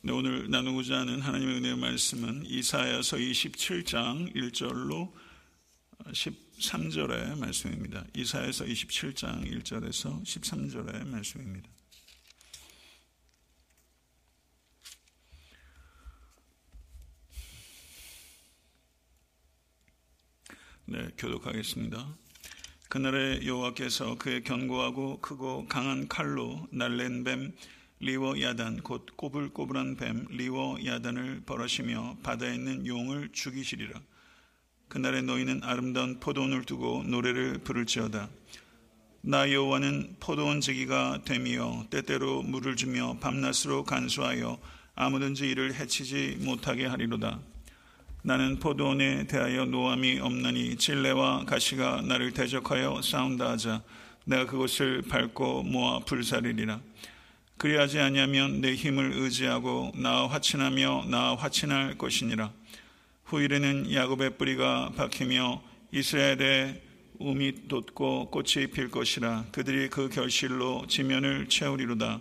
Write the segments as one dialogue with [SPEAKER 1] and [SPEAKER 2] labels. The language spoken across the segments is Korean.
[SPEAKER 1] 네, 오늘 나누고자 하는 하나님의 은혜의 말씀은 이사야서 27장 1절로 13절의 말씀입니다. 이사야서 27장 1절에서 13절의 말씀입니다. 네, 교독하겠습니다. 그날에 여호와께서 그의 견고하고 크고 강한 칼로 날랜 뱀 리워 야단 곧 꼬불꼬불한 뱀 리워 야단을 벌하시며 바다에 있는 용을 죽이시리라. 그날에 너희는 아름다운 포도원을 두고 노래를 부를지어다. 나 여호와는 포도원 지기가 되며 때때로 물을 주며 밤낮으로 간수하여 아무든지 이를 해치지 못하게 하리로다. 나는 포도원에 대하여 노함이 없나니 진레와 가시가 나를 대적하여 싸운다 하자 내가 그곳을 밟고 모아 불사리리라. 그리하지 아니하면 내 힘을 의지하고 나 화친하며 나 화친할 것이니라. 후일에는 야곱의 뿌리가 박히며 이스라엘의 우이 돋고 꽃이 필 것이라. 그들이 그 결실로 지면을 채우리로다.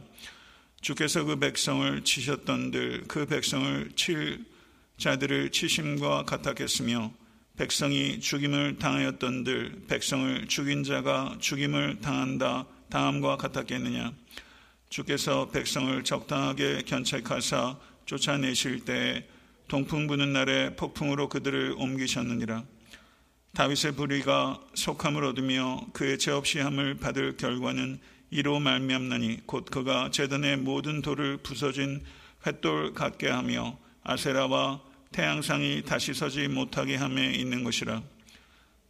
[SPEAKER 1] 주께서 그 백성을 치셨던들 그 백성을 칠 자들을 치심과 같았겠으며 백성이 죽임을 당하였던들 백성을 죽인 자가 죽임을 당한다 다음과 같았겠느냐. 주께서 백성을 적당하게 견책하사 쫓아내실 때 동풍 부는 날에 폭풍으로 그들을 옮기셨느니라. 다윗의 불의가 속함을 얻으며 그의 죄 없이 함을 받을 결과는 이로 말미암나니 곧 그가 제단의 모든 돌을 부서진 횃돌 같게 하며 아세라와 태양상이 다시 서지 못하게 함에 있는 것이라.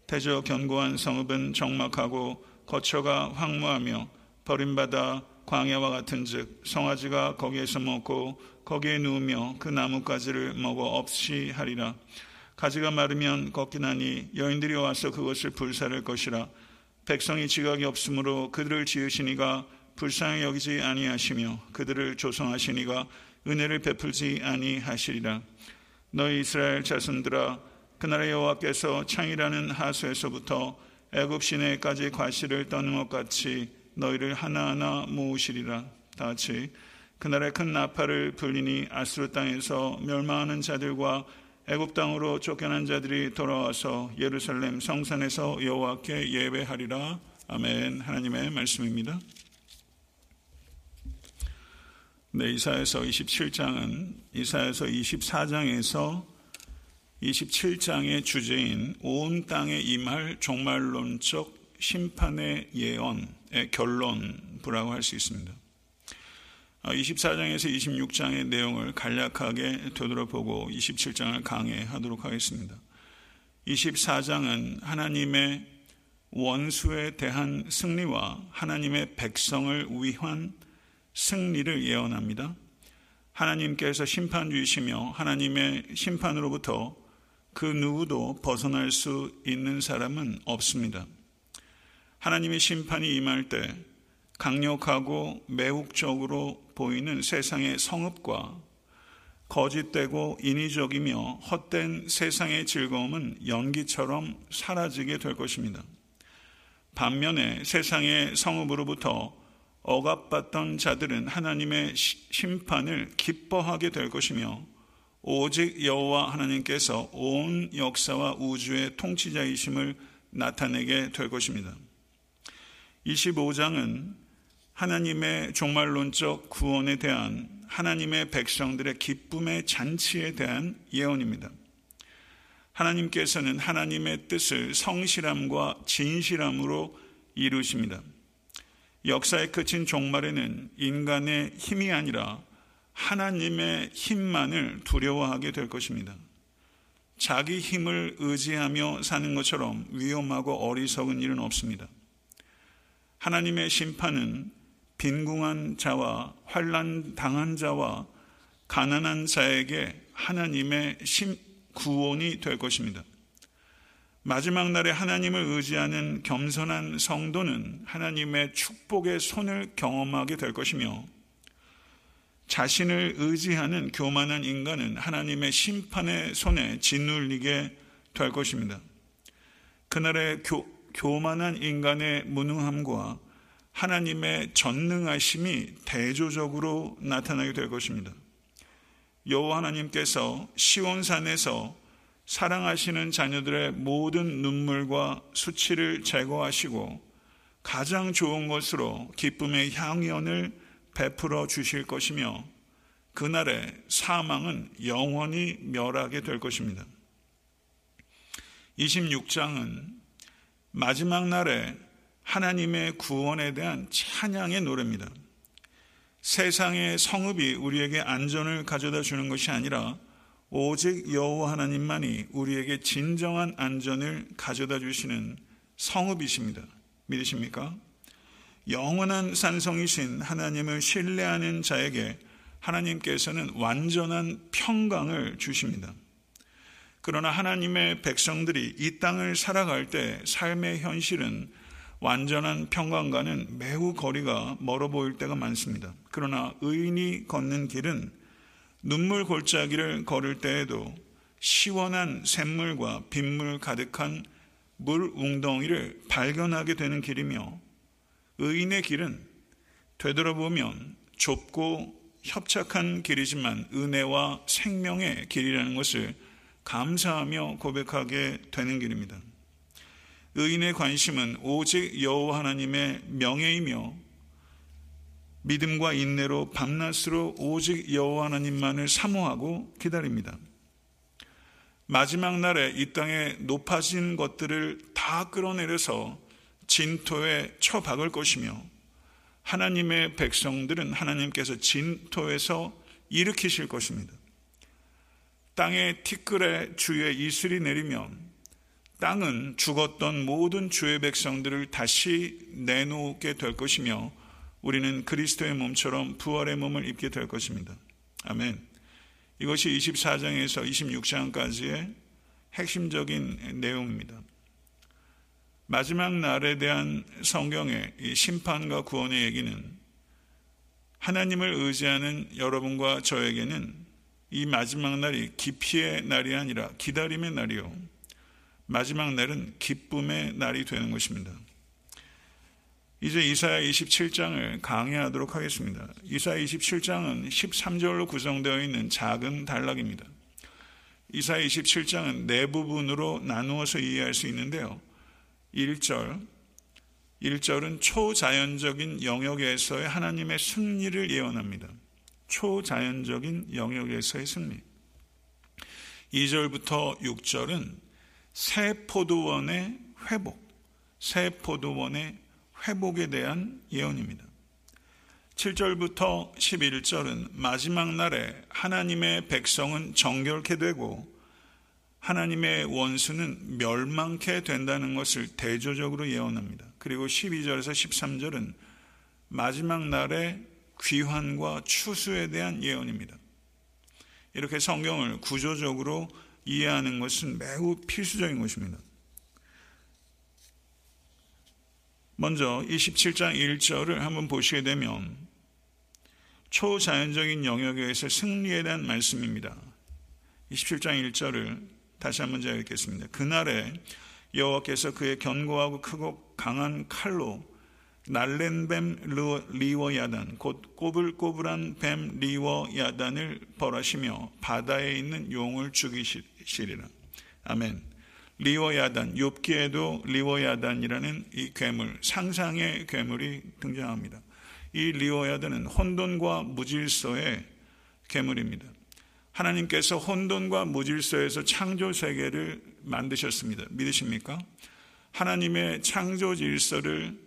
[SPEAKER 1] 대저 견고한 성읍은 적막하고 거처가 황무하며 버림받아 광야와 같은즉 성아지가 거기에서 먹고 거기에 누우며 그 나뭇가지를 먹어 없이 하리라. 가지가 마르면 걷기나니 여인들이 와서 그것을 불사를 것이라. 백성이 지각이 없으므로 그들을 지으시니가 불쌍히 여기지 아니하시며 그들을 조성하시니가 은혜를 베풀지 아니하시리라. 너희 이스라엘 자손들아 그날의 여호와께서 창이라는 하수에서부터 애굽 시내까지 과실을 떠는 것 같이 너희를 하나하나 모으시리라. 다 같이 그날에 큰 나팔을 불리니 아스루 땅에서 멸망하는 자들과 애굽 땅으로 쫓겨난 자들이 돌아와서 예루살렘 성산에서 여호와께 예배하리라. 아멘. 하나님의 말씀입니다. 네, 이사에서 27장은 이사에서 24장에서 27장의 주제인 온 땅에 임할 종말론적 심판의 예언의 결론부라고 할 수 있습니다. 24장에서 아, 26장의 내용을 간략하게 되돌아보고 27장을 강해하도록 하겠습니다. 24장은 하나님의 원수에 대한 승리와 하나님의 백성을 위한 승리를 예언합니다. 하나님께서 심판 주이시며 하나님의 심판으로부터 그 누구도 벗어날 수 있는 사람은 없습니다. 하나님의 심판이 임할 때 강력하고 매혹적으로 보이는 세상의 성읍과 거짓되고 인위적이며 헛된 세상의 즐거움은 연기처럼 사라지게 될 것입니다. 반면에 세상의 성읍으로부터 억압받던 자들은 하나님의 심판을 기뻐하게 될 것이며 오직 여호와 하나님께서 온 역사와 우주의 통치자이심을 나타내게 될 것입니다. 25장은 하나님의 종말론적 구원에 대한 하나님의 백성들의 기쁨의 잔치에 대한 예언입니다. 하나님께서는 하나님의 뜻을 성실함과 진실함으로 이루십니다. 역사의 끝인 종말에는 인간의 힘이 아니라 하나님의 힘만을 두려워하게 될 것입니다. 자기 힘을 의지하며 사는 것처럼 위험하고 어리석은 일은 없습니다. 하나님의 심판은 빈궁한 자와 환란 당한 자와 가난한 자에게 하나님의 심, 구원이 될 것입니다. 마지막 날에 하나님을 의지하는 겸손한 성도는 하나님의 축복의 손을 경험하게 될 것이며 자신을 의지하는 교만한 인간은 하나님의 심판의 손에 짓눌리게 될 것입니다. 그날의 교, 교만한 인간의 무능함과 하나님의 전능하심이 대조적으로 나타나게 될 것입니다. 여호와 하나님께서 시온산에서 사랑하시는 자녀들의 모든 눈물과 수치를 제거하시고 가장 좋은 것으로 기쁨의 향연을 베풀어 주실 것이며 그날에 사망은 영원히 멸하게 될 것입니다. 26장은 마지막 날에 하나님의 구원에 대한 찬양의 노래입니다. 세상의 성읍이 우리에게 안전을 가져다 주는 것이 아니라 오직 여호와 하나님만이 우리에게 진정한 안전을 가져다 주시는 성읍이십니다. 믿으십니까? 영원한 산성이신 하나님을 신뢰하는 자에게 하나님께서는 완전한 평강을 주십니다. 그러나 하나님의 백성들이 이 땅을 살아갈 때 삶의 현실은 완전한 평강과는 매우 거리가 멀어 보일 때가 많습니다. 그러나 의인이 걷는 길은 눈물 골짜기를 걸을 때에도 시원한 샘물과 빗물 가득한 물 웅덩이를 발견하게 되는 길이며 의인의 길은 되돌아보면 좁고 협착한 길이지만 은혜와 생명의 길이라는 것을 감사하며 고백하게 되는 길입니다. 의인의 관심은 오직 여호와 하나님의 명예이며 믿음과 인내로 밤낮으로 오직 여호와 하나님만을 사모하고 기다립니다. 마지막 날에 이 땅에 높아진 것들을 다 끌어내려서 진토에 처박을 것이며 하나님의 백성들은 하나님께서 진토에서 일으키실 것입니다. 땅의 티끌에 주의 이슬이 내리면 땅은 죽었던 모든 주의 백성들을 다시 내놓게 될 것이며 우리는 그리스도의 몸처럼 부활의 몸을 입게 될 것입니다. 아멘. 이것이 24장에서 26장까지의 핵심적인 내용입니다. 마지막 날에 대한 성경의 심판과 구원의 얘기는 하나님을 의지하는 여러분과 저에게는 이 마지막 날이 기피의 날이 아니라 기다림의 날이요. 마지막 날은 기쁨의 날이 되는 것입니다. 이제 이사야 27장을 강의하도록 하겠습니다. 이사야 27장은 13절로 구성되어 있는 작은 단락입니다. 이사야 27장은 네 부분으로 나누어서 이해할 수 있는데요. 1절, 1절은 초자연적인 영역에서의 하나님의 승리를 예언합니다. 초자연적인 영역에서의 승리. 2절부터 6절은 새 포도원의 회복, 새 포도원의 회복에 대한 예언입니다. 7절부터 11절은 마지막 날에 하나님의 백성은 정결케 되고 하나님의 원수는 멸망케 된다는 것을 대조적으로 예언합니다. 그리고 12절에서 13절은 마지막 날의 귀환과 추수에 대한 예언입니다. 이렇게 성경을 구조적으로 이해하는 것은 매우 필수적인 것입니다. 먼저 27장 1절을 한번 보시게 되면 초자연적인 영역에서 승리에 대한 말씀입니다. 27장 1절을 다시 한번 제가 읽겠습니다. 그날에 여호와께서 그의 견고하고 크고 강한 칼로 날랜 뱀 리워야단 곧 꼬불꼬불한 뱀 리워야단을 벌하시며 바다에 있는 용을 죽이시리라. 아멘. 리워야단, 욥기에도 리워야단이라는 이 괴물, 상상의 괴물이 등장합니다. 이 리워야단은 혼돈과 무질서의 괴물입니다. 하나님께서 혼돈과 무질서에서 창조 세계를 만드셨습니다. 믿으십니까? 하나님의 창조 질서를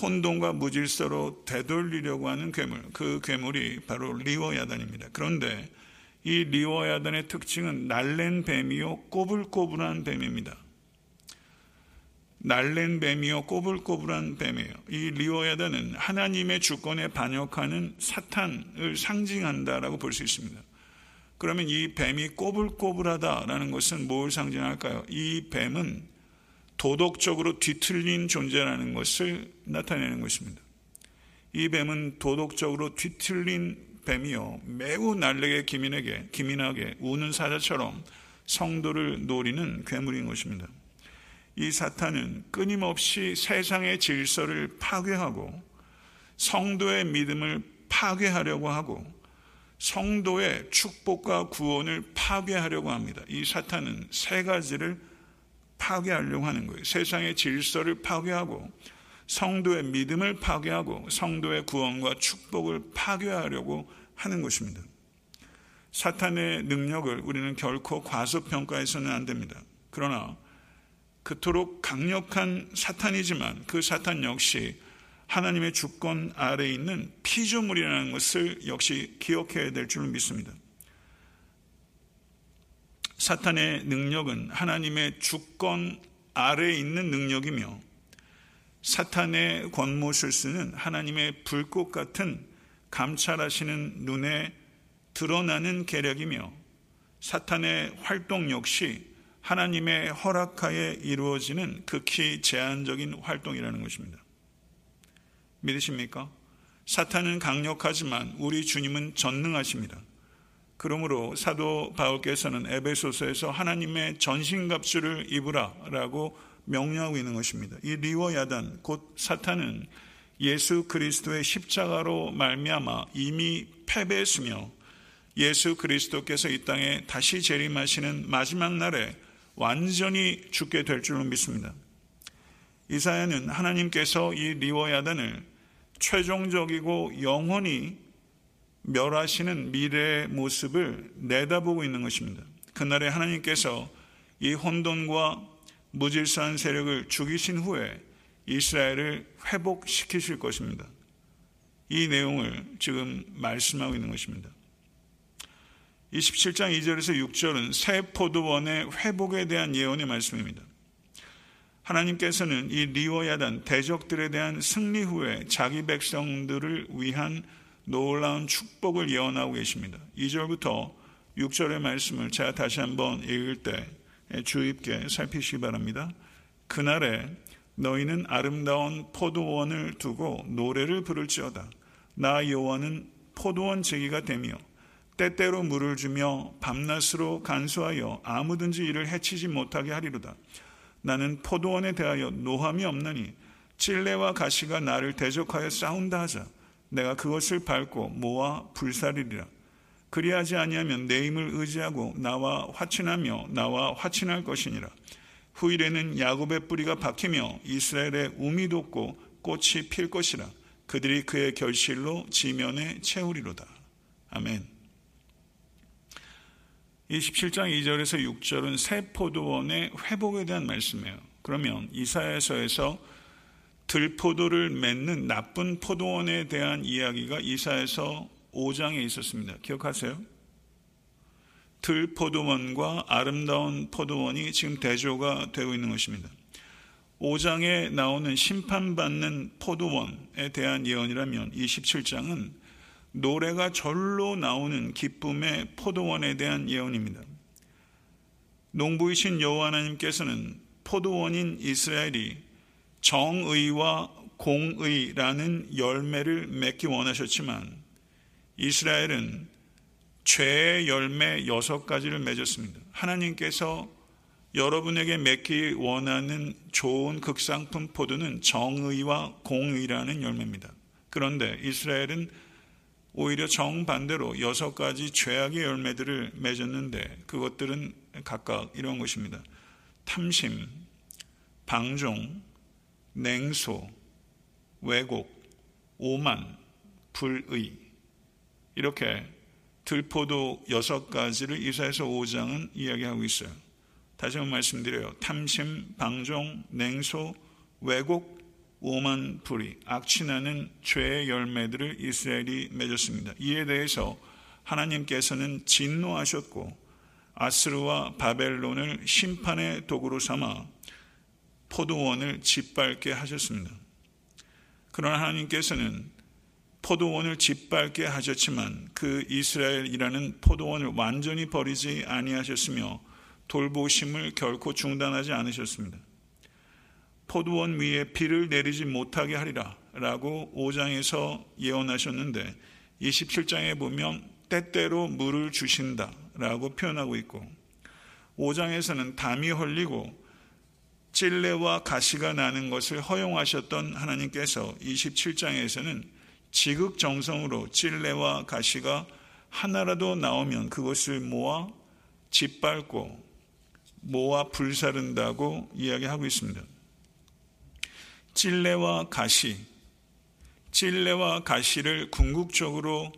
[SPEAKER 1] 혼돈과 무질서로 되돌리려고 하는 괴물, 그 괴물이 바로 리워야단입니다. 그런데 이 리워야단의 특징은 날랜 뱀이요 꼬불꼬불한 뱀입니다. 날랜 뱀이요 꼬불꼬불한 뱀이에요. 이 리워야단은 하나님의 주권에 반역하는 사탄을 상징한다라고 볼 수 있습니다. 그러면 이 뱀이 꼬불꼬불하다라는 것은 뭘 상징할까요? 이 뱀은 도덕적으로 뒤틀린 존재라는 것을 나타내는 것입니다. 이 뱀은 도덕적으로 뒤틀린 뱀이요 매우 날래게 기민하게 기민하게 우는 사자처럼 성도를 노리는 괴물인 것입니다. 이 사탄은 끊임없이 세상의 질서를 파괴하고 성도의 믿음을 파괴하려고 하고 성도의 축복과 구원을 파괴하려고 합니다. 이 사탄은 세 가지를 파괴하려고 하는 거예요. 세상의 질서를 파괴하고 성도의 믿음을 파괴하고 성도의 구원과 축복을 파괴하려고 하는 것입니다. 사탄의 능력을 우리는 결코 과소평가해서는 안 됩니다. 그러나 그토록 강력한 사탄이지만 그 사탄 역시 하나님의 주권 아래에 있는 피조물이라는 것을 역시 기억해야 될 줄 믿습니다. 사탄의 능력은 하나님의 주권 아래에 있는 능력이며 사탄의 권모술수는 하나님의 불꽃 같은 감찰하시는 눈에 드러나는 계략이며 사탄의 활동 역시 하나님의 허락하에 이루어지는 극히 제한적인 활동이라는 것입니다. 믿으십니까? 사탄은 강력하지만 우리 주님은 전능하십니다. 그러므로 사도 바울께서는 에베소서에서 하나님의 전신갑주를 입으라라고 명령하고 있는 것입니다. 이 리워 야단 곧 사탄은 예수 그리스도의 십자가로 말미암아 이미 패배했으며 예수 그리스도께서 이 땅에 다시 재림하시는 마지막 날에 완전히 죽게 될 줄로 믿습니다. 이사야는 하나님께서 이 리워 야단을 최종적이고 영원히 멸하시는 미래의 모습을 내다보고 있는 것입니다. 그날에 하나님께서 이 혼돈과 무질서한 세력을 죽이신 후에 이스라엘을 회복시키실 것입니다. 이 내용을 지금 말씀하고 있는 것입니다. 27장 2절에서 6절은 새 포도원의 회복에 대한 예언의 말씀입니다. 하나님께서는 이 리워야단 대적들에 대한 승리 후에 자기 백성들을 위한 놀라운 축복을 예언하고 계십니다. 2절부터 6절의 말씀을 제가 다시 한번 읽을 때 주의 깊게 살피시기 바랍니다. 그날에 너희는 아름다운 포도원을 두고 노래를 부를지어다. 나 여호와는 포도원 제기가 되며 때때로 물을 주며 밤낮으로 간수하여 아무든지 이를 해치지 못하게 하리로다. 나는 포도원에 대하여 노함이 없나니 찔레와 가시가 나를 대적하여 싸운다 하자. 내가 그것을 밟고 모아 불사리리라. 그리하지 아니하면 내 힘을 의지하고 나와 화친하며 나와 화친할 것이니라. 후일에는 야곱의 뿌리가 박히며 이스라엘의 우미 돋고 꽃이 필 것이라. 그들이 그의 결실로 지면에 채우리로다. 아멘. 27장 2절에서 6절은 새 포도원의 회복에 대한 말씀이에요. 그러면 이사야서에서 들포도를 맺는 나쁜 포도원에 대한 이야기가 이사에서 5장에 있었습니다. 기억하세요? 들포도원과 아름다운 포도원이 지금 대조가 되고 있는 것입니다. 5장에 나오는 심판받는 포도원에 대한 예언이라면 27장은 노래가 절로 나오는 기쁨의 포도원에 대한 예언입니다. 농부이신 여호와 하나님께서는 포도원인 이스라엘이 정의와 공의라는 열매를 맺기 원하셨지만 이스라엘은 죄의 열매 여섯 가지를 맺었습니다. 하나님께서 여러분에게 맺기 원하는 좋은 극상품 포도는 정의와 공의라는 열매입니다. 그런데 이스라엘은 오히려 정반대로 여섯 가지 죄악의 열매들을 맺었는데 그것들은 각각 이런 것입니다. 탐심, 방종, 냉소, 왜곡, 오만, 불의 이렇게 들포도 여섯 가지를 이사에서 5장은 이야기하고 있어요. 다시 한번 말씀드려요. 탐심, 방종, 냉소, 왜곡, 오만 불이 악취나는 죄의 열매들을 이스라엘이 맺었습니다. 이에 대해서 하나님께서는 진노하셨고 아스르와 바벨론을 심판의 도구로 삼아 포도원을 짓밟게 하셨습니다. 그러나 하나님께서는 포도원을 짓밟게 하셨지만 그 이스라엘이라는 포도원을 완전히 버리지 아니하셨으며 돌보심을 결코 중단하지 않으셨습니다. 포도원 위에 비를 내리지 못하게 하리라 라고 5장에서 예언하셨는데 27장에 보면 때때로 물을 주신다 라고 표현하고 있고 5장에서는 담이 헐리고 찔레와 가시가 나는 것을 허용하셨던 하나님께서 27장에서는 지극정성으로 찔레와 가시가 하나라도 나오면 그것을 모아 짓밟고 모아 불사른다고 이야기하고 있습니다. 찔레와 가시, 찔레와 가시를 궁극적으로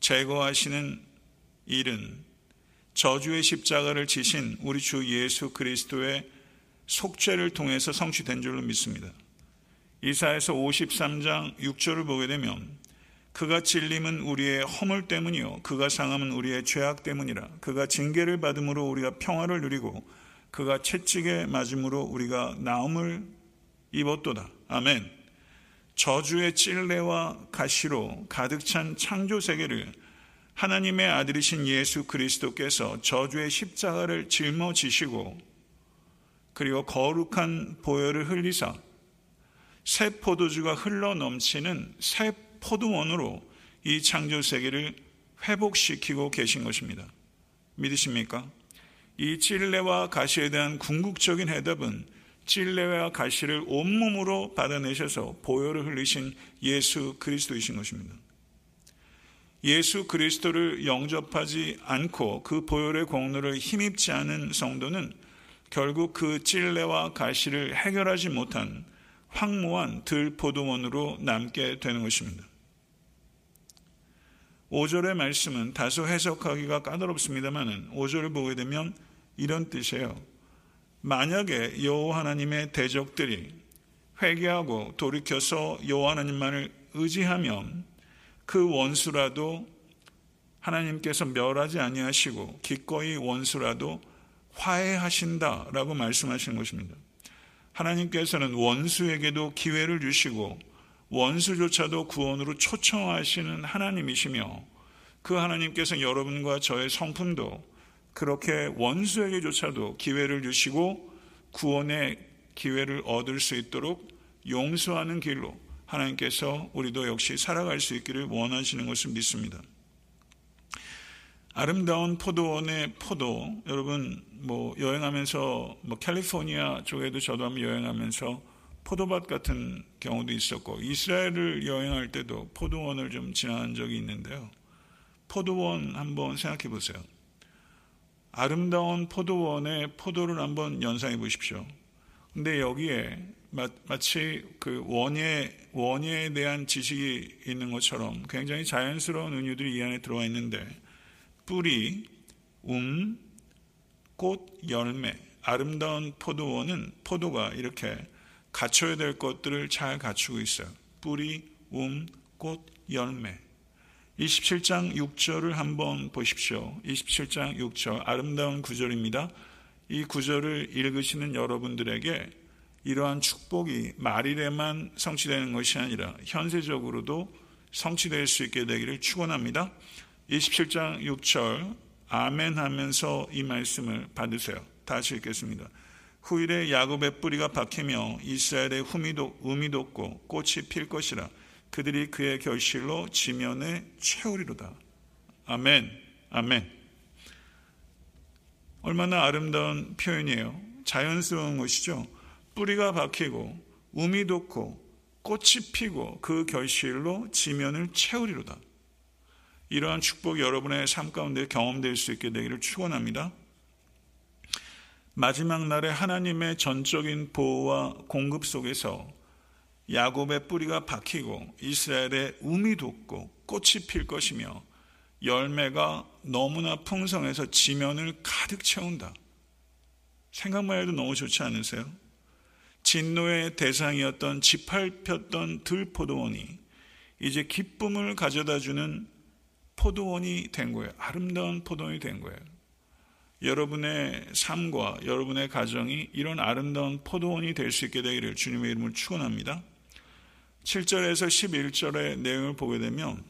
[SPEAKER 1] 제거하시는 일은 저주의 십자가를 지신 우리 주 예수 그리스도의 속죄를 통해서 성취된 줄로 믿습니다. 이사에서 53장 6절을 보게 되면 그가 찔림은 우리의 허물 때문이요 그가 상함은 우리의 죄악 때문이라 그가 징계를 받음으로 우리가 평화를 누리고 그가 채찍에 맞음으로 우리가 나음을 입었도다. 아멘. 저주의 찔레와 가시로 가득 찬 창조 세계를 하나님의 아들이신 예수 그리스도께서 저주의 십자가를 짊어지시고 그리고 거룩한 보혈을 흘리사 새 포도주가 흘러 넘치는 새 포도원으로 이 창조 세계를 회복시키고 계신 것입니다. 믿으십니까? 이 찔레와 가시에 대한 궁극적인 해답은 찔레와 가시를 온몸으로 받아내셔서 보혈을 흘리신 예수 그리스도이신 것입니다. 예수 그리스도를 영접하지 않고 그 보혈의 공로를 힘입지 않은 성도는 결국 그 찔레와 가시를 해결하지 못한 황무한 들포도원으로 남게 되는 것입니다. 5절의 말씀은 다소 해석하기가 까다롭습니다만 5절을 보게 되면 이런 뜻이에요. 만약에 여호와 하나님의 대적들이 회개하고 돌이켜서 여호와 하나님만을 의지하면 그 원수라도 하나님께서 멸하지 아니하시고 기꺼이 원수라도 화해하신다라고 말씀하시는 것입니다. 하나님께서는 원수에게도 기회를 주시고 원수조차도 구원으로 초청하시는 하나님이시며 그 하나님께서 여러분과 저의 성품도 그렇게 원수에게조차도 기회를 주시고 구원의 기회를 얻을 수 있도록 용서하는 길로 하나님께서 우리도 역시 살아갈 수 있기를 원하시는 것을 믿습니다. 아름다운 포도원의 포도, 여러분 뭐 여행하면서 뭐 캘리포니아 쪽에도 저도 한번 여행하면서 포도밭 같은 경우도 있었고 이스라엘을 여행할 때도 포도원을 좀 지난 적이 있는데요. 포도원 한번 생각해 보세요. 아름다운 포도원의 포도를 한번 연상해 보십시오. 근데 여기에 마치 그 원예, 원예에 대한 지식이 있는 것처럼 굉장히 자연스러운 은유들이 이 안에 들어와 있는데 뿌리, 움, 꽃, 열매, 아름다운 포도원은 포도가 이렇게 갖춰야 될 것들을 잘 갖추고 있어요. 뿌리, 움, 꽃, 열매. 27장 6절을 한번 보십시오. 27장 6절 아름다운 구절입니다. 이 구절을 읽으시는 여러분들에게 이러한 축복이 말일에만 성취되는 것이 아니라 현세적으로도 성취될 수 있게 되기를 축원합니다. 27장 6절 아멘 하면서 이 말씀을 받으세요. 다시 읽겠습니다. 후일에 야곱의 뿌리가 박히며 이스라엘의 후미도, 음이 돋고 꽃이 필 것이라 그들이 그의 결실로 지면에 채우리로다. 아멘, 아멘. 얼마나 아름다운 표현이에요. 자연스러운 것이죠. 뿌리가 박히고 음이 돋고 꽃이 피고 그 결실로 지면을 채우리로다. 이러한 축복이 여러분의 삶 가운데 경험될 수 있게 되기를 축원합니다. 마지막 날에 하나님의 전적인 보호와 공급 속에서 야곱의 뿌리가 박히고 이스라엘의 um이 돋고 꽃이 필 것이며 열매가 너무나 풍성해서 지면을 가득 채운다. 생각만 해도 너무 좋지 않으세요? 진노의 대상이었던 지팔폈던 들포도원이 이제 기쁨을 가져다 주는 포도원이 된 거예요. 아름다운 포도원이 된 거예요. 여러분의 삶과 여러분의 가정이 이런 아름다운 포도원이 될 수 있게 되기를 주님의 이름을 축원합니다. 7절에서 11절의 내용을 보게 되면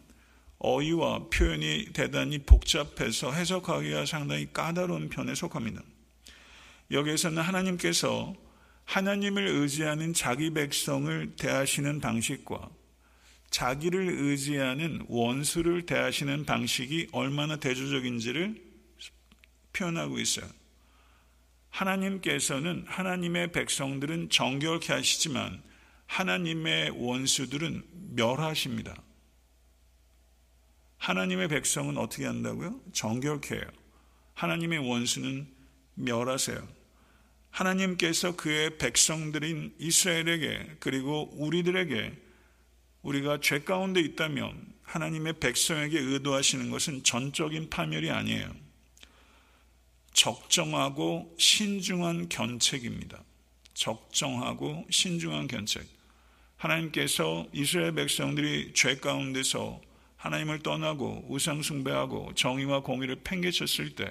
[SPEAKER 1] 어휘와 표현이 대단히 복잡해서 해석하기가 상당히 까다로운 편에 속합니다. 여기에서는 하나님께서 하나님을 의지하는 자기 백성을 대하시는 방식과 자기를 의지하는 원수를 대하시는 방식이 얼마나 대조적인지를 표현하고 있어요. 하나님께서는 하나님의 백성들은 정결케 하시지만 하나님의 원수들은 멸하십니다. 하나님의 백성은 어떻게 한다고요? 정결케 해요. 하나님의 원수는 멸하세요. 하나님께서 그의 백성들인 이스라엘에게 그리고 우리들에게 우리가 죄 가운데 있다면 하나님의 백성에게 의도하시는 것은 전적인 파멸이 아니에요. 적정하고 신중한 견책입니다. 적정하고 신중한 견책. 하나님께서 이스라엘 백성들이 죄 가운데서 하나님을 떠나고 우상숭배하고 정의와 공의를 팽개쳤을 때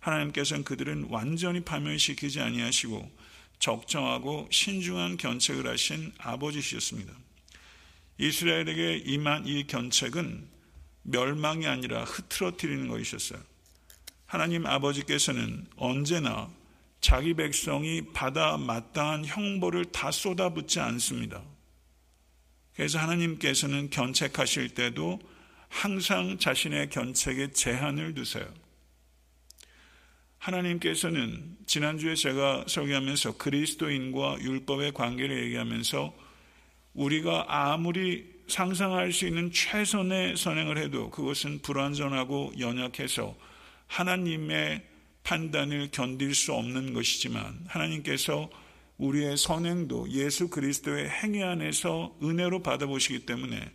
[SPEAKER 1] 하나님께서는 그들은 완전히 파멸시키지 아니하시고 적정하고 신중한 견책을 하신 아버지셨습니다. 이스라엘에게 임한 이 견책은 멸망이 아니라 흐트러뜨리는 것이셨어요. 하나님 아버지께서는 언제나 자기 백성이 받아 마땅한 형벌을 다 쏟아붓지 않습니다. 그래서 하나님께서는 견책하실 때도 항상 자신의 견책에 제한을 두세요. 하나님께서는 지난주에 제가 설교하면서 그리스도인과 율법의 관계를 얘기하면서 우리가 아무리 상상할 수 있는 최선의 선행을 해도 그것은 불완전하고 연약해서 하나님의 판단을 견딜 수 없는 것이지만 하나님께서 우리의 선행도 예수 그리스도의 행위 안에서 은혜로 받아보시기 때문에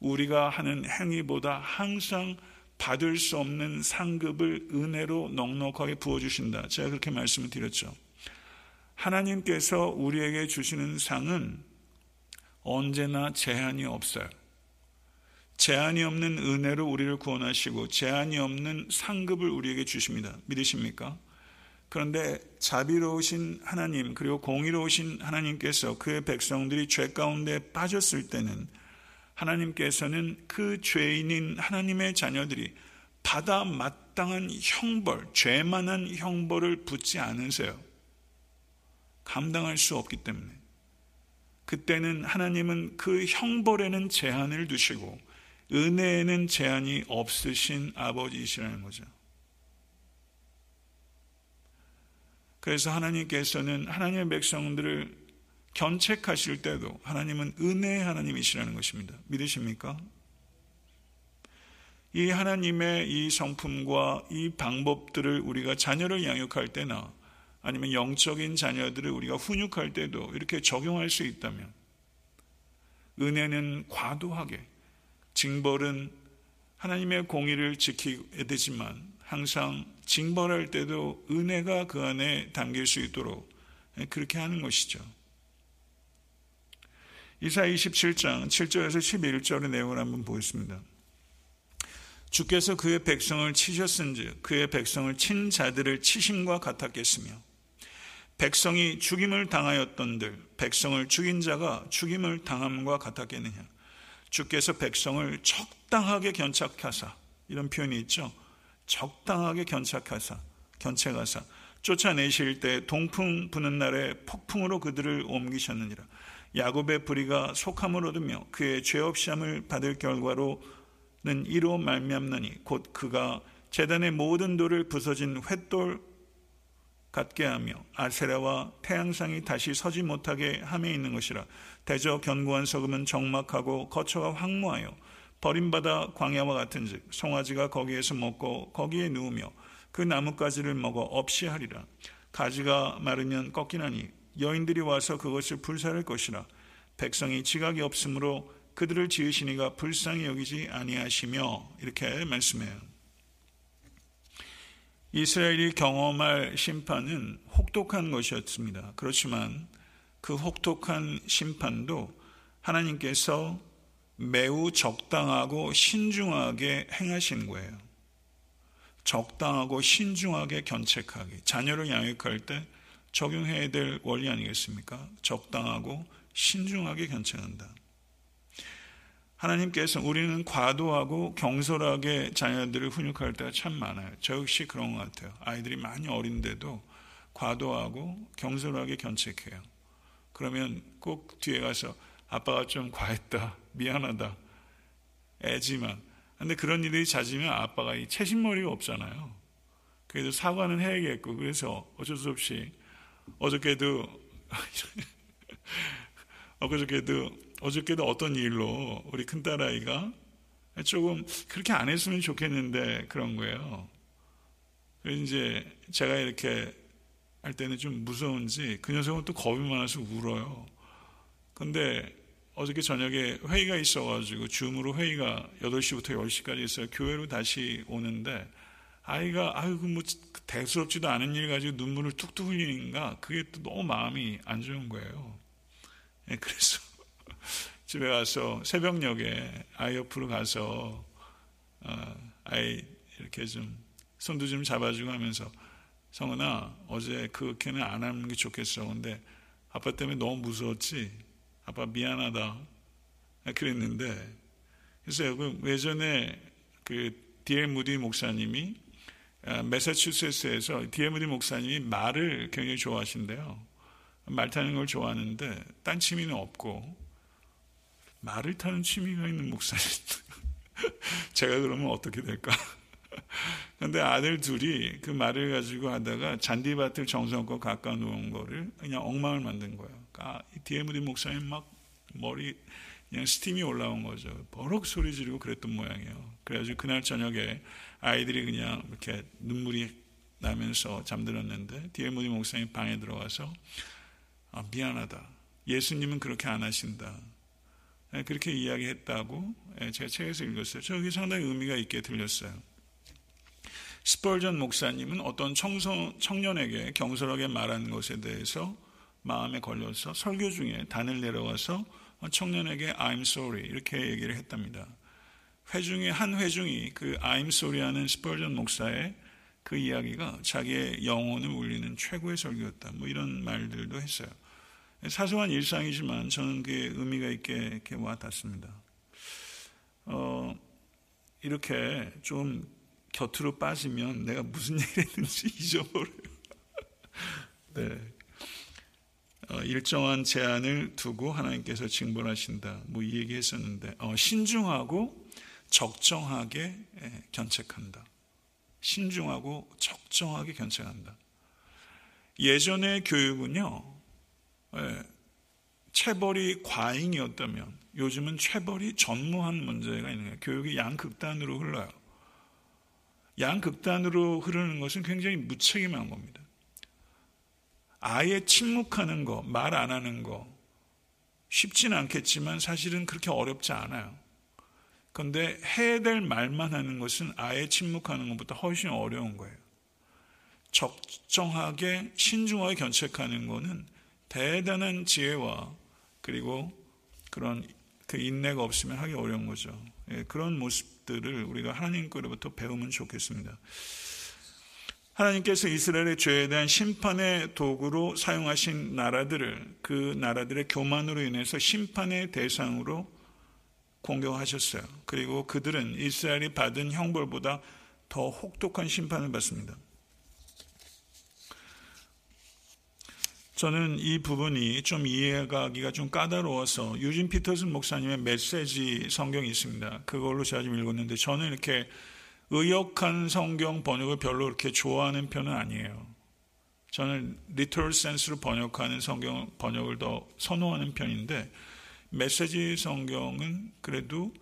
[SPEAKER 1] 우리가 하는 행위보다 항상 받을 수 없는 상급을 은혜로 넉넉하게 부어주신다. 제가 그렇게 말씀을 드렸죠. 하나님께서 우리에게 주시는 상은 언제나 제한이 없어요. 제한이 없는 은혜로 우리를 구원하시고 제한이 없는 상급을 우리에게 주십니다. 믿으십니까? 그런데 자비로우신 하나님 그리고 공의로우신 하나님께서 그의 백성들이 죄 가운데 빠졌을 때는 하나님께서는 그 죄인인 하나님의 자녀들이 받아 마땅한 형벌, 죄만한 형벌을 붙지 않으세요. 감당할 수 없기 때문에. 그때는 하나님은 그 형벌에는 제한을 두시고 은혜에는 제한이 없으신 아버지이시라는 거죠. 그래서 하나님께서는 하나님의 백성들을 견책하실 때도 하나님은 은혜의 하나님이시라는 것입니다. 믿으십니까? 이 하나님의 이 성품과 이 방법들을 우리가 자녀를 양육할 때나 아니면 영적인 자녀들을 우리가 훈육할 때도 이렇게 적용할 수 있다면 은혜는 과도하게 징벌은 하나님의 공의를 지켜야 되지만 항상 징벌할 때도 은혜가 그 안에 담길 수 있도록 그렇게 하는 것이죠. 이사 27장 7절에서 11절의 내용을 한번 보겠습니다. 주께서 그의 백성을 치셨은즉 그의 백성을 친 자들을 치심과 같았겠으며 백성이 죽임을 당하였던들 백성을 죽인 자가 죽임을 당함과 같았겠느냐 주께서 백성을 적당하게 견착하사 이런 표현이 있죠. 적당하게 견착하사 견책하사 쫓아내실 때 동풍 부는 날에 폭풍으로 그들을 옮기셨느니라. 야곱의 불의가 속함을 얻으며 그의 죄 없이함을 받을 결과로는 이로 말미암나니 곧 그가 재단의 모든 돌을 부서진 횃돌 같게 하며 아세라와 태양상이 다시 서지 못하게 함에 있는 것이라 대저 견고한 석음은 적막하고 거처가 황무하여 버림받아 광야와 같은즉 송아지가 거기에서 먹고 거기에 누우며 그 나뭇가지를 먹어 없이 하리라 가지가 마르면 꺾이나니 여인들이 와서 그것을 불사를 것이라 백성이 지각이 없으므로 그들을 지으시니가 불쌍히 여기지 아니하시며 이렇게 말씀해요. 이스라엘이 경험할 심판은 혹독한 것이었습니다. 그렇지만 그 혹독한 심판도 하나님께서 매우 적당하고 신중하게 행하신 거예요. 적당하고 신중하게 견책하기. 자녀를 양육할 때 적용해야 될 원리 아니겠습니까? 적당하고 신중하게 견책한다. 하나님께서 우리는 과도하고 경솔하게 자녀들을 훈육할 때가 참 많아요. 저 역시 그런 것 같아요. 아이들이 많이 어린데도 과도하고 경솔하게 견책해요. 그러면 꼭 뒤에 가서 아빠가 좀 과했다. 미안하다. 애지만. 근데 그런 일이 잦으면 아빠가 이 채신머리가 없잖아요. 그래도 사과는 해야겠고, 그래서 어쩔 수 없이 어저께도, 어저께도, 어저께도 어떤 일로 우리 큰딸아이가 조금 그렇게 안 했으면 좋겠는데 그런 거예요. 그래서 이제 제가 이렇게 할 때는 좀 무서운지 그 녀석은 또 겁이 많아서 울어요. 근데 어저께 저녁에 회의가 있어가지고 줌으로 회의가 8시부터 10시까지 있어요. 교회로 다시 오는데 아이가 아이고 뭐 대수롭지도 않은 일 가지고 눈물을 툭툭 흘리니까 그게 또 너무 마음이 안 좋은 거예요. 네, 그래서 집에 가서 새벽녘에 아이 옆으로 가서 어, 아이 이렇게 좀 손도 좀 잡아주고 하면서 성은아 어제 그 걔는 안 하는 게 좋겠어. 근데 아빠 때문에 너무 무서웠지. 아빠 미안하다. 그랬는데 그래서 그 예전에 그 디엘 무디 목사님이 메사추세츠에서 디엘 무디 목사님이 말을 굉장히 좋아하신대요. 말 타는 걸 좋아하는데 딴 취미는 없고 말을 타는 취미가 있는 목사님 제가 그러면 어떻게 될까? 근데 아들 둘이 그 말을 가지고 하다가 잔디밭을 정성껏 깎아 놓은 거를 그냥 엉망을 만든 거예요. 그러니까 디에무디 목사님 막 머리 그냥 스팀이 올라온 거죠. 버럭 소리 지르고 그랬던 모양이에요. 그래가지고 그날 저녁에 아이들이 그냥 이렇게 눈물이 나면서 잠들었는데 디에무디 목사님 방에 들어가서 아, 미안하다. 예수님은 그렇게 안 하신다. 예, 그렇게 이야기했다고 예, 제가 책에서 읽었어요. 저기 상당히 의미가 있게 들렸어요. 스펄전 목사님은 어떤 청소, 청년에게 경솔하게 말한 것에 대해서 마음에 걸려서 설교 중에 단을 내려와서 청년에게 I'm sorry 이렇게 얘기를 했답니다. 회중의 한 회중이 그 I'm sorry 하는 스펄전 목사의 그 이야기가 자기의 영혼을 울리는 최고의 설교였다. 뭐 이런 말들도 했어요. 사소한 일상이지만 저는 그게 의미가 있게 이렇게 와닿습니다. 어, 이렇게 좀 곁으로 빠지면 내가 무슨 얘기를 했는지 잊어버려요. 네. 어, 일정한 제한을 두고 하나님께서 징벌하신다. 뭐 이 얘기 했었는데, 어, 신중하고 적정하게 예, 견책한다. 신중하고 적정하게 견책한다. 예전의 교육은요, 예, 체벌이 과잉이었다면 요즘은 체벌이 전무한 문제가 있는 거예요. 교육이 양극단으로 흘러요. 양극단으로 흐르는 것은 굉장히 무책임한 겁니다. 아예 침묵하는 거, 말 안 하는 거, 쉽지는 않겠지만 사실은 그렇게 어렵지 않아요. 그런데 해야 될 말만 하는 것은 아예 침묵하는 것보다 훨씬 어려운 거예요. 적정하게 신중하게 견책하는 것은 대단한 지혜와 그리고 그런 그 인내가 없으면 하기 어려운 거죠. 예, 그런 모습들을 우리가 하나님 거로부터 배우면 좋겠습니다. 하나님께서 이스라엘의 죄에 대한 심판의 도구로 사용하신 나라들을 그 나라들의 교만으로 인해서 심판의 대상으로 공격하셨어요. 그리고 그들은 이스라엘이 받은 형벌보다 더 혹독한 심판을 받습니다. 저는 이 부분이 좀 이해가기가 좀 까다로워서 유진 피터슨 목사님의 메시지 성경이 있습니다. 그걸로 제가 좀 읽었는데 저는 이렇게 의역한 성경 번역을 별로 그렇게 좋아하는 편은 아니에요. 저는 리터럴 센스로 번역하는 성경 번역을 더 선호하는 편인데 메시지 성경은 그래도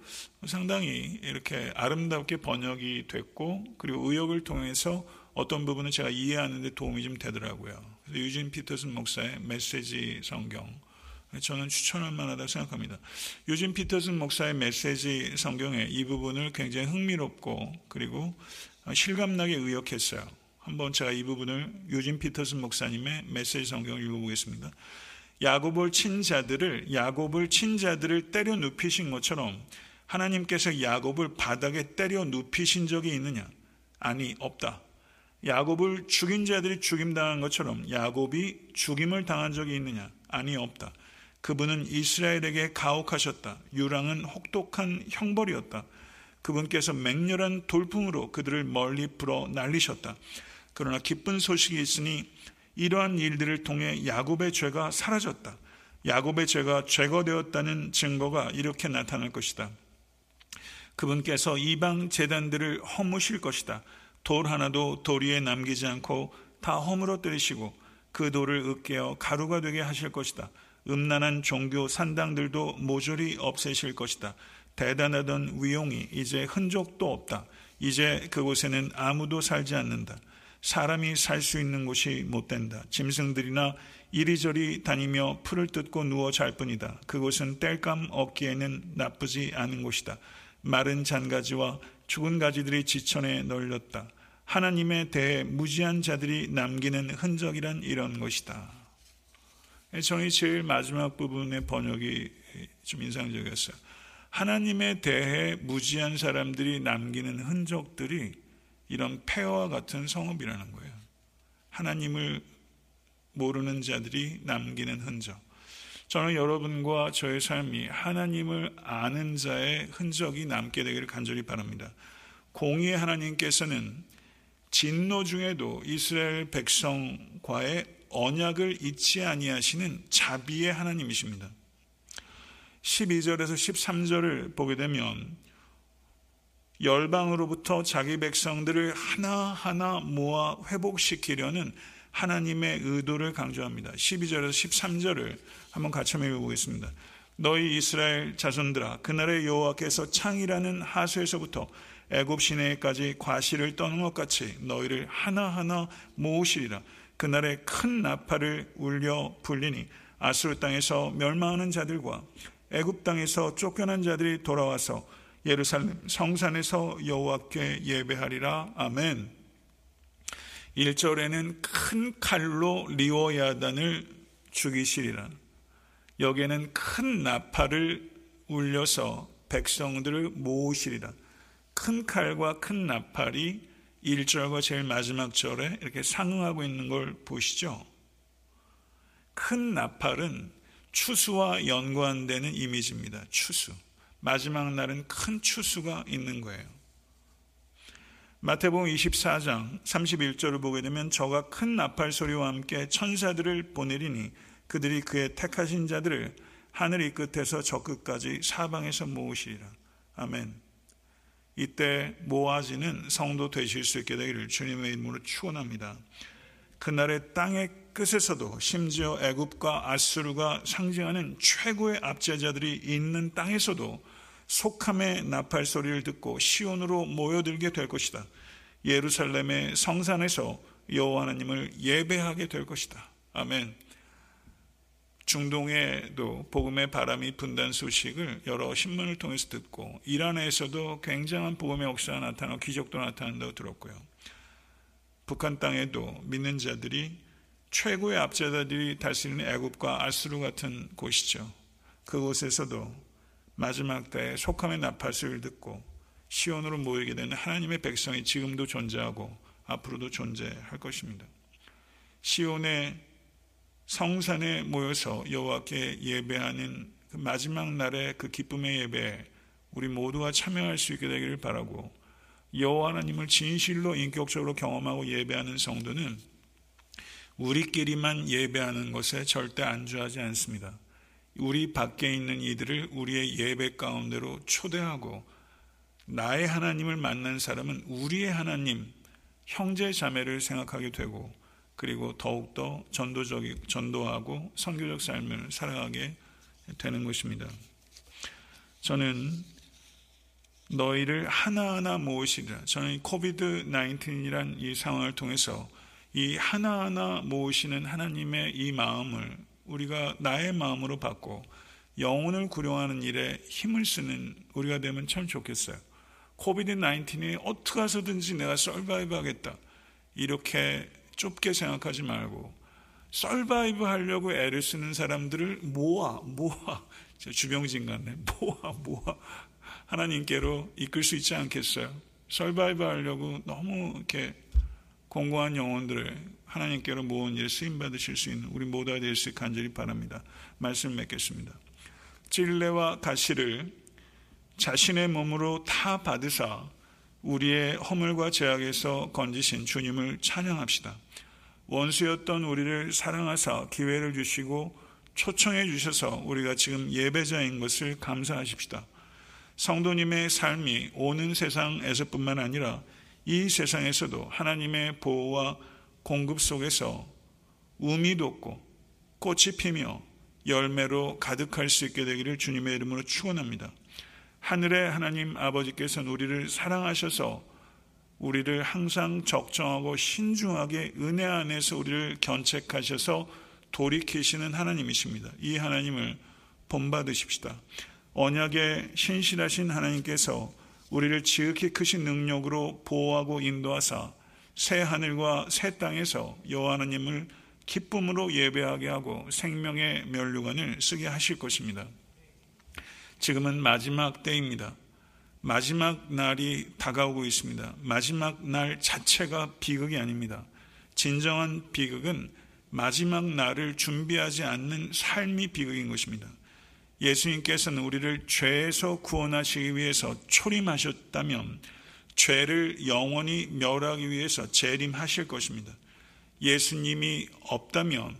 [SPEAKER 1] 상당히 이렇게 아름답게 번역이 됐고 그리고 의역을 통해서 어떤 부분은 제가 이해하는 데 도움이 좀 되더라고요. 유진 피터슨 목사의 메시지 성경. 저는 추천할 만하다고 생각합니다. 유진 피터슨 목사의 메시지 성경에 이 부분을 굉장히 흥미롭고 그리고 실감나게 의역했어요. 한번 제가 이 부분을 유진 피터슨 목사님의 메시지 성경을 읽어보겠습니다. 야곱을 친 자들을 야곱을 친 자들을 때려 눕히신 것처럼 하나님께서 야곱을 바닥에 때려 눕히신 적이 있느냐? 아니 없다. 야곱을 죽인 자들이 죽임당한 것처럼 야곱이 죽임을 당한 적이 있느냐? 아니 없다. 그분은 이스라엘에게 가혹하셨다. 유랑은 혹독한 형벌이었다. 그분께서 맹렬한 돌풍으로 그들을 멀리 불어 날리셨다. 그러나 기쁜 소식이 있으니 이러한 일들을 통해 야곱의 죄가 사라졌다. 야곱의 죄가 죄거되었다는 증거가 이렇게 나타날 것이다. 그분께서 이방 재단들을 허무실 것이다. 돌 하나도 돌 위에 남기지 않고 다 허물어뜨리시고 그 돌을 으깨어 가루가 되게 하실 것이다. 음란한 종교 산당들도 모조리 없애실 것이다. 대단하던 위용이 이제 흔적도 없다. 이제 그곳에는 아무도 살지 않는다. 사람이 살 수 있는 곳이 못 된다. 짐승들이나 이리저리 다니며 풀을 뜯고 누워 잘 뿐이다. 그곳은 땔감 없기에는 나쁘지 않은 곳이다. 마른 잔가지와 죽은 가지들이 지천에 널렸다. 하나님에 대해 무지한 자들이 남기는 흔적이란 이런 것이다. 저는 제일 마지막 부분의 번역이 좀 인상적이었어요. 하나님에 대해 무지한 사람들이 남기는 흔적들이 이런 폐허와 같은 성읍이라는 거예요. 하나님을 모르는 자들이 남기는 흔적. 저는 여러분과 저의 삶이 하나님을 아는 자의 흔적이 남게 되기를 간절히 바랍니다. 공의의 하나님께서는 진노 중에도 이스라엘 백성과의 언약을 잊지 아니하시는 자비의 하나님이십니다. 12절에서 13절을 보게 되면 열방으로부터 자기 백성들을 하나하나 모아 회복시키려는 하나님의 의도를 강조합니다. 12절에서 13절을 한번 같이 한번 읽어보겠습니다. 너희 이스라엘 자손들아 그날의 여호와께서 창이라는 하수에서부터 애굽 시내까지 과실을 떠는 것 같이 너희를 하나하나 모으시리라. 그날에 큰 나팔을 울려 불리니 아수르 땅에서 멸망하는 자들과 애굽 땅에서 쫓겨난 자들이 돌아와서 예루살렘 성산에서 여호와께 예배하리라. 아멘. 1절에는 큰 칼로 리오야단을 죽이시리라. 여기에는 큰 나팔을 울려서 백성들을 모으시리라. 큰 칼과 큰 나팔이 1절과 제일 마지막 절에 이렇게 상응하고 있는 걸 보시죠. 큰 나팔은 추수와 연관되는 이미지입니다. 추수. 마지막 날은 큰 추수가 있는 거예요. 마태복음 24장 31절을 보게 되면 저가 큰 나팔 소리와 함께 천사들을 보내리니 그들이 그의 택하신 자들을 하늘 이 끝에서 저 끝까지 사방에서 모으시리라. 아멘. 이때 모아지는 성도 되실 수 있게 되기를 주님의 이름으로 축원합니다. 그날의 땅의 끝에서도 심지어 애굽과 아수르가 상징하는 최고의 압제자들이 있는 땅에서도 속함의 나팔 소리를 듣고 시온으로 모여들게 될 것이다. 예루살렘의 성산에서 여호와 하나님을 예배하게 될 것이다. 아멘. 중동에도 복음의 바람이 분단 소식을 여러 신문을 통해서 듣고 이란에서도 굉장한 복음의 역사가 나타나고 기적도 나타난다고 들었고요. 북한 땅에도 믿는 자들이 최고의 압제자들이 다스리는 애굽과 아수르 같은 곳이죠. 그곳에서도 마지막 때에 속함의 나팔소리를 듣고 시온으로 모이게 되는 하나님의 백성이 지금도 존재하고 앞으로도 존재할 것입니다. 시온의 성산에 모여서 여호와께 예배하는 그 마지막 날의 그 기쁨의 예배에 우리 모두가 참여할 수 있게 되기를 바라고 여호와 하나님을 진실로 인격적으로 경험하고 예배하는 성도는 우리끼리만 예배하는 것에 절대 안주하지 않습니다. 우리 밖에 있는 이들을 우리의 예배 가운데로 초대하고 나의 하나님을 만난 사람은 우리의 하나님, 형제 자매를 생각하게 되고 그리고 더욱더 전도적, 전도하고 선교적 삶을 살아가게 되는 것입니다. 저는 너희를 하나하나 모으시리라. 저는 코비드 19이란 이 상황을 통해서 이 하나하나 모으시는 하나님의 이 마음을 우리가 나의 마음으로 받고 영혼을 구령하는 일에 힘을 쓰는 우리가 되면 참 좋겠어요. COVID 19이 어떻게 해서든지 내가 survive 하겠다. 이렇게 좁게 생각하지 말고 survive 하려고 애를 쓰는 사람들을 모아 모아 주병진 같네 모아 모아 하나님께로 이끌 수 있지 않겠어요? survive 하려고 너무 이렇게 공고한 영혼들을 하나님께로 모은 일에 쓰임 받으실 수 있는 우리 모두가 될 수 간절히 바랍니다. 말씀 맺겠습니다. 찔레와 가시를 자신의 몸으로 다 받으사 우리의 허물과 죄악에서 건지신 주님을 찬양합시다. 원수였던 우리를 사랑하사 기회를 주시고 초청해 주셔서 우리가 지금 예배자인 것을 감사하십시다. 성도님의 삶이 오는 세상에서뿐만 아니라 이 세상에서도 하나님의 보호와 공급 속에서 우미 돋고 꽃이 피며 열매로 가득할 수 있게 되기를 주님의 이름으로 축원합니다. 하늘의 하나님 아버지께서는 우리를 사랑하셔서 우리를 항상 적정하고 신중하게 은혜 안에서 우리를 견책하셔서 돌이키시는 하나님이십니다. 이 하나님을 본받으십시다. 언약에 신실하신 하나님께서 우리를 지극히 크신 능력으로 보호하고 인도하사 새 하늘과 새 땅에서 여호와 하나님을 기쁨으로 예배하게 하고 생명의 면류관을 쓰게 하실 것입니다. 지금은 마지막 때입니다. 마지막 날이 다가오고 있습니다. 마지막 날 자체가 비극이 아닙니다. 진정한 비극은 마지막 날을 준비하지 않는 삶이 비극인 것입니다. 예수님께서는 우리를 죄에서 구원하시기 위해서 초림하셨다면 죄를 영원히 멸하기 위해서 재림하실 것입니다. 예수님이 없다면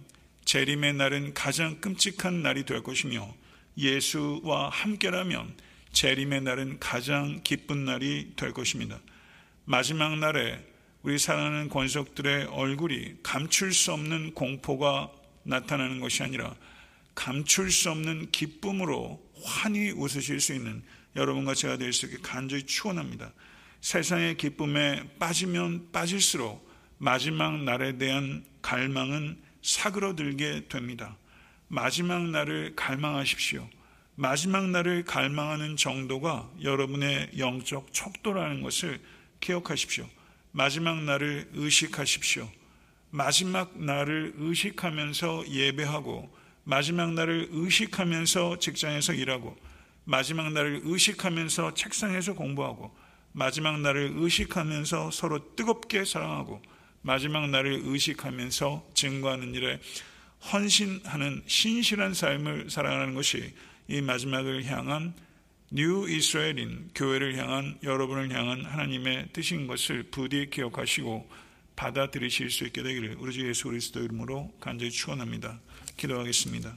[SPEAKER 1] 재림의 날은 가장 끔찍한 날이 될 것이며 예수와 함께라면 재림의 날은 가장 기쁜 날이 될 것입니다. 마지막 날에 우리 사랑하는 권속들의 얼굴이 감출 수 없는 공포가 나타나는 것이 아니라 감출 수 없는 기쁨으로 환히 웃으실 수 있는 여러분과 제가 될 수 있게 간절히 축원합니다. 세상의 기쁨에 빠지면 빠질수록 마지막 날에 대한 갈망은 사그러들게 됩니다. 마지막 날을 갈망하십시오. 마지막 날을 갈망하는 정도가 여러분의 영적 척도라는 것을 기억하십시오. 마지막 날을 의식하십시오. 마지막 날을 의식하면서 예배하고 마지막 날을 의식하면서 직장에서 일하고 마지막 날을 의식하면서 책상에서 공부하고 마지막 날을 의식하면서 서로 뜨겁게 사랑하고 마지막 날을 의식하면서 증거하는 일에 헌신하는 신실한 삶을 살아가는 것이 이 마지막을 향한 New 이스라엘인 교회를 향한 여러분을 향한 하나님의 뜻인 것을 부디 기억하시고 받아들이실 수 있게 되기를 우리 주 예수 그리스도 이름으로 간절히 축원합니다. 기도하겠습니다.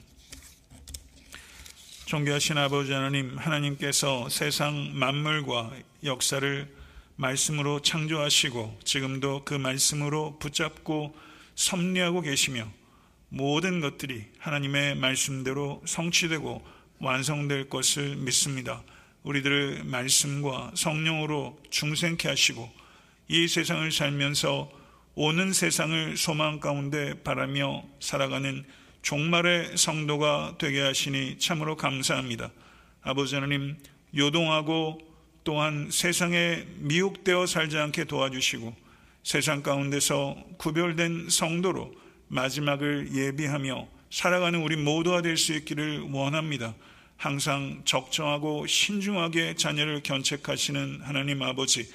[SPEAKER 1] 존귀하신 아버지 하나님, 하나님께서 세상 만물과 역사를 말씀으로 창조하시고 지금도 그 말씀으로 붙잡고 섭리하고 계시며 모든 것들이 하나님의 말씀대로 성취되고 완성될 것을 믿습니다. 우리들을 말씀과 성령으로 중생케 하시고 이 세상을 살면서 오는 세상을 소망 가운데 바라며 살아가는 종말의 성도가 되게 하시니 참으로 감사합니다. 아버지 하나님, 요동하고 또한 세상에 미혹되어 살지 않게 도와주시고 세상 가운데서 구별된 성도로 마지막을 예비하며 살아가는 우리 모두가 될 수 있기를 원합니다. 항상 적정하고 신중하게 자녀를 견책하시는 하나님 아버지,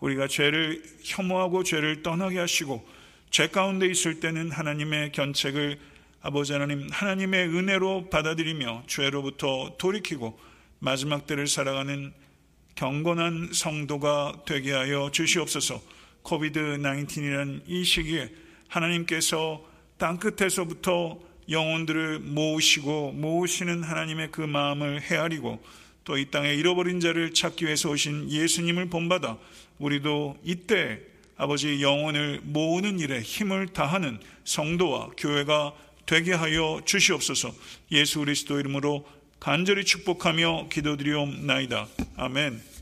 [SPEAKER 1] 우리가 죄를 혐오하고 죄를 떠나게 하시고 죄 가운데 있을 때는 하나님의 견책을 아버지 하나님 하나님의 은혜로 받아들이며 죄로부터 돌이키고 마지막 때를 살아가는 경건한 성도가 되게 하여 주시옵소서. 코비드 19이라는 이 시기에 하나님께서 땅 끝에서부터 영혼들을 모으시고 모으시는 하나님의 그 마음을 헤아리고 또 이 땅에 잃어버린 자를 찾기 위해서 오신 예수님을 본받아 우리도 이때 아버지 영혼을 모으는 일에 힘을 다하는 성도와 교회가 되게 하여 주시옵소서. 예수 그리스도 이름으로 간절히 축복하며 기도드리옵나이다. 아멘.